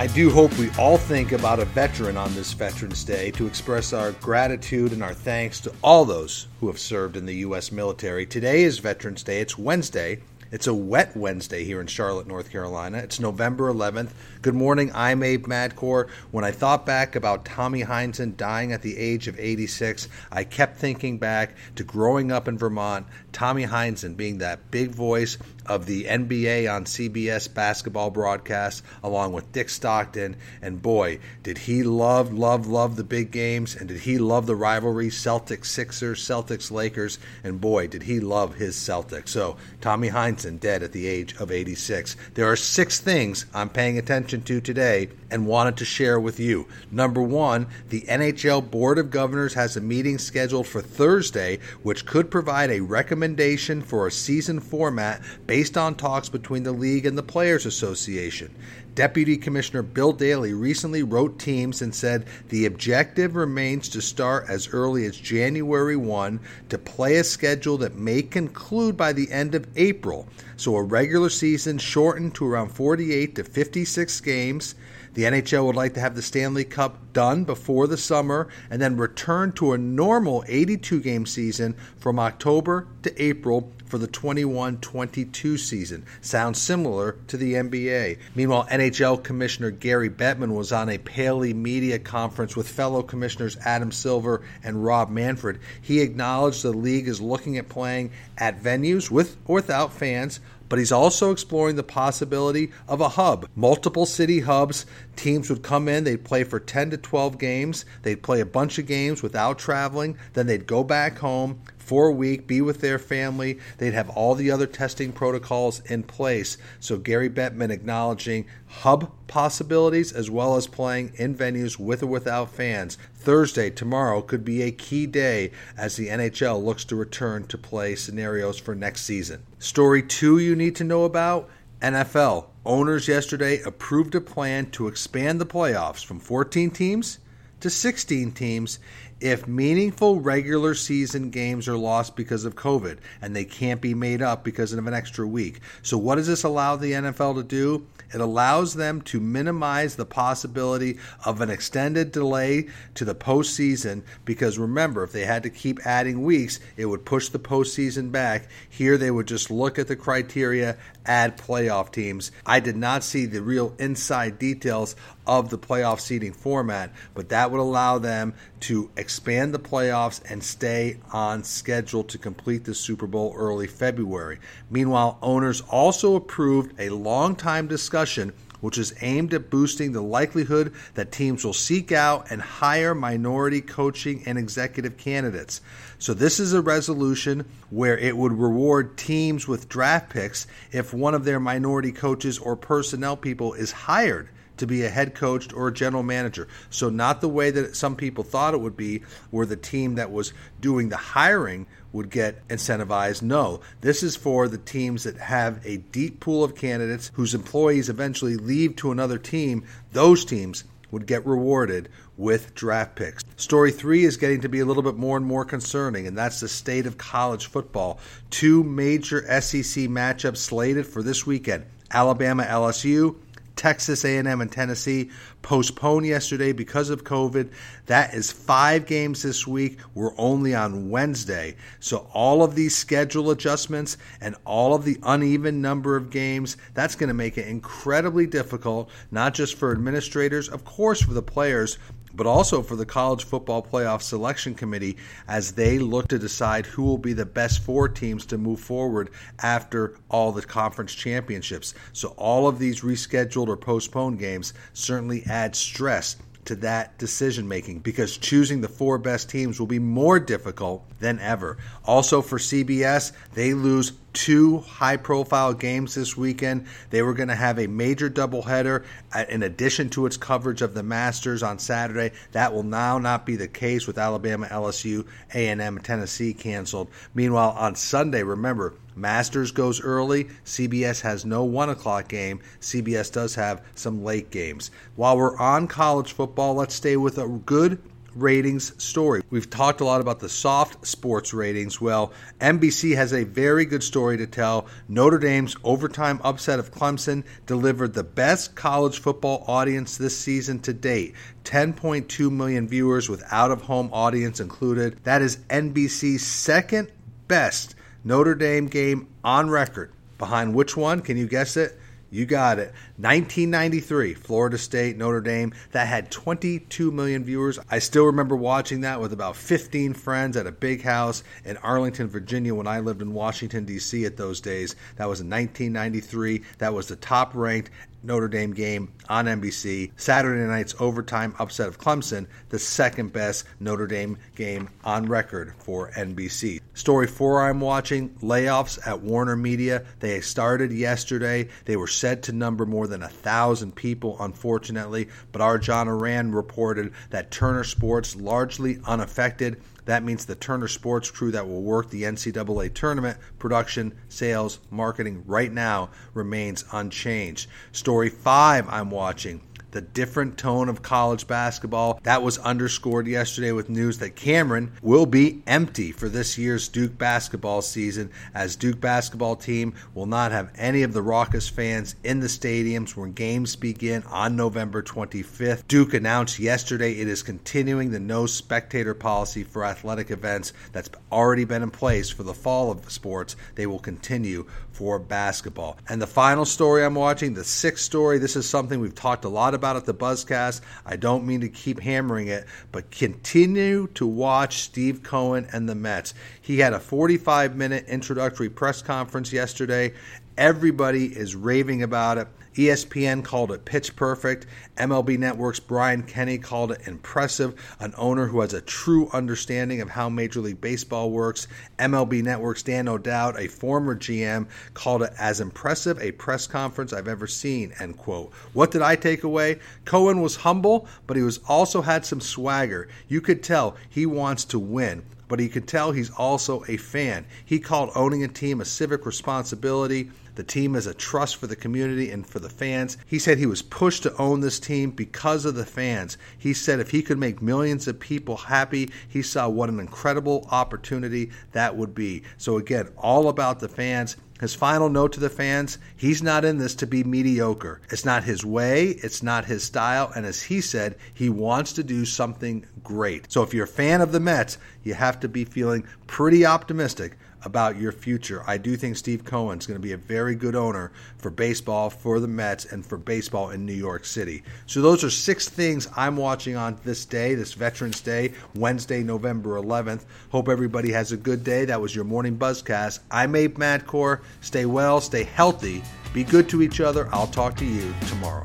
I do hope we all think about a veteran on this Veterans Day to express our gratitude and our thanks to all those who have served in the U.S. military. Today is Veterans Day. It's Wednesday. It's a wet Wednesday here in Charlotte, North Carolina. It's November 11th. Good morning. I'm Abe Madkour. When I thought back about Tommy Heinsohn dying at the age of 86, I kept thinking back to growing up in Vermont, Tommy Heinsohn being that big voice of the NBA on CBS basketball broadcast, along with Dick Stockton. And boy, did he love, love, love the big games, and did he love the rivalry Celtics Sixers, Celtics Lakers, and boy, did he love his Celtics. So, Tommy Heinsohn dead at the age of 86. There are six things I'm paying attention to today and wanted to share with you. Number one, the NHL Board of Governors has a meeting scheduled for Thursday, which could provide a recommendation for a season format based based on talks between the league and the Players Association. Deputy Commissioner Bill Daly recently wrote teams and said the objective remains to start as early as January 1 to play a schedule that may conclude by the end of April. So a regular season shortened to around 48 to 56 games. The NHL would like to have the Stanley Cup done before the summer and then return to a normal 82 game season from October to April for the 21 22 season. Sounds similar to the NBA. Meanwhile, NHL Commissioner Gary Bettman was on a Paley Media conference with fellow commissioners Adam Silver and Rob Manfred. He acknowledged the league is looking at playing at venues with or without fans but he's also exploring the possibility of a hub, multiple city hubs. Teams would come in, they'd play for 10 to 12 games, they'd play a bunch of games without traveling, then they'd go back home, for a week, be with their family. They'd have all the other testing protocols in place. So Gary Bettman acknowledging hub possibilities as well as playing in venues with or without fans. Thursday, tomorrow, could be a key day as the NHL looks to return to play scenarios for next season. Story two you need to know about NFL. Owners yesterday approved a plan to expand the playoffs from 14 teams to 16 teams if meaningful regular season games are lost because of COVID and they can't be made up because of an extra week. So, what does this allow the NFL to do? It allows them to minimize the possibility of an extended delay to the postseason because remember, if they had to keep adding weeks, it would push the postseason back. Here, they would just look at the criteria, add playoff teams. I did not see the real inside details of the playoff seeding format, but that would allow them to expand the playoffs and stay on schedule to complete the Super Bowl early February. Meanwhile, owners also approved a long time discussion which is aimed at boosting the likelihood that teams will seek out and hire minority coaching and executive candidates. So, this is a resolution where it would reward teams with draft picks if one of their minority coaches or personnel people is hired to be a head coach or a general manager. So, not the way that some people thought it would be, where the team that was doing the hiring would get incentivized. No, this is for the teams that have a deep pool of candidates whose employees eventually leave to another team. Those teams would get rewarded with draft picks. Story three is getting to be a little bit more and more concerning, and that's the state of college football. Two major SEC matchups slated for this weekend Alabama LSU Texas A&M and Tennessee postponed yesterday because of COVID. That is 5 games this week. We're only on Wednesday. So all of these schedule adjustments and all of the uneven number of games, that's going to make it incredibly difficult not just for administrators, of course for the players, but also for the College Football Playoff Selection Committee as they look to decide who will be the best four teams to move forward after all the conference championships. So, all of these rescheduled or postponed games certainly add stress to that decision making because choosing the four best teams will be more difficult than ever. Also, for CBS, they lose two high profile games this weekend. They were going to have a major doubleheader uh, in addition to its coverage of the Masters on Saturday. That will now not be the case with Alabama, LSU, A&M, Tennessee canceled. Meanwhile, on Sunday, remember, Masters goes early. CBS has no 1 o'clock game. CBS does have some late games. While we're on college football, let's stay with a good ratings story. We've talked a lot about the soft sports ratings. Well, NBC has a very good story to tell. Notre Dame's overtime upset of Clemson delivered the best college football audience this season to date. 10.2 million viewers with out of home audience included. That is NBC's second best Notre Dame game on record. Behind which one? Can you guess it? You got it. 1993, Florida State, Notre Dame. That had 22 million viewers. I still remember watching that with about 15 friends at a big house in Arlington, Virginia when I lived in Washington, D.C. at those days. That was in 1993. That was the top ranked Notre Dame game on NBC. Saturday night's overtime upset of Clemson, the second best Notre Dame game on record for NBC. Story four I'm watching layoffs at Warner Media. They started yesterday. They were said to number more than a thousand people, unfortunately, but our John Ourand reported that Turner Sports largely unaffected. That means the Turner Sports crew that will work the NCAA tournament production, sales, marketing right now remains unchanged. Story five I'm watching the different tone of college basketball. That was underscored yesterday with news that Cameron will be empty for this year's Duke basketball season, as Duke basketball team will not have any of the raucous fans in the stadiums when games begin on November 25th. Duke announced yesterday it is continuing the no spectator policy for athletic events that's already been in place for the fall of sports. They will continue for basketball. And the final story I'm watching, the sixth story, this is something we've talked a lot about at the Buzzcast. I don't mean to keep hammering it, but continue to watch Steve Cohen and the Mets. He had a 45 minute introductory press conference yesterday. Everybody is raving about it. ESPN called it pitch perfect. MLB Network's Brian Kenny called it impressive. An owner who has a true understanding of how Major League Baseball works. MLB Network's Dan O'Dowd, a former GM, called it as impressive a press conference I've ever seen. End quote. What did I take away? Cohen was humble, but he was also had some swagger. You could tell he wants to win but he could tell he's also a fan. He called owning a team a civic responsibility. The team is a trust for the community and for the fans. He said he was pushed to own this team because of the fans. He said if he could make millions of people happy, he saw what an incredible opportunity that would be. So, again, all about the fans. His final note to the fans he's not in this to be mediocre. It's not his way, it's not his style, and as he said, he wants to do something great. So if you're a fan of the Mets, you have to be feeling pretty optimistic about your future. I do think Steve Cohen's going to be a very good owner for baseball, for the Mets, and for baseball in New York City. So those are six things I'm watching on this day, this Veterans Day, Wednesday, November 11th. Hope everybody has a good day. That was your morning buzzcast. I'm Abe Madkour. Stay well, stay healthy, be good to each other. I'll talk to you tomorrow.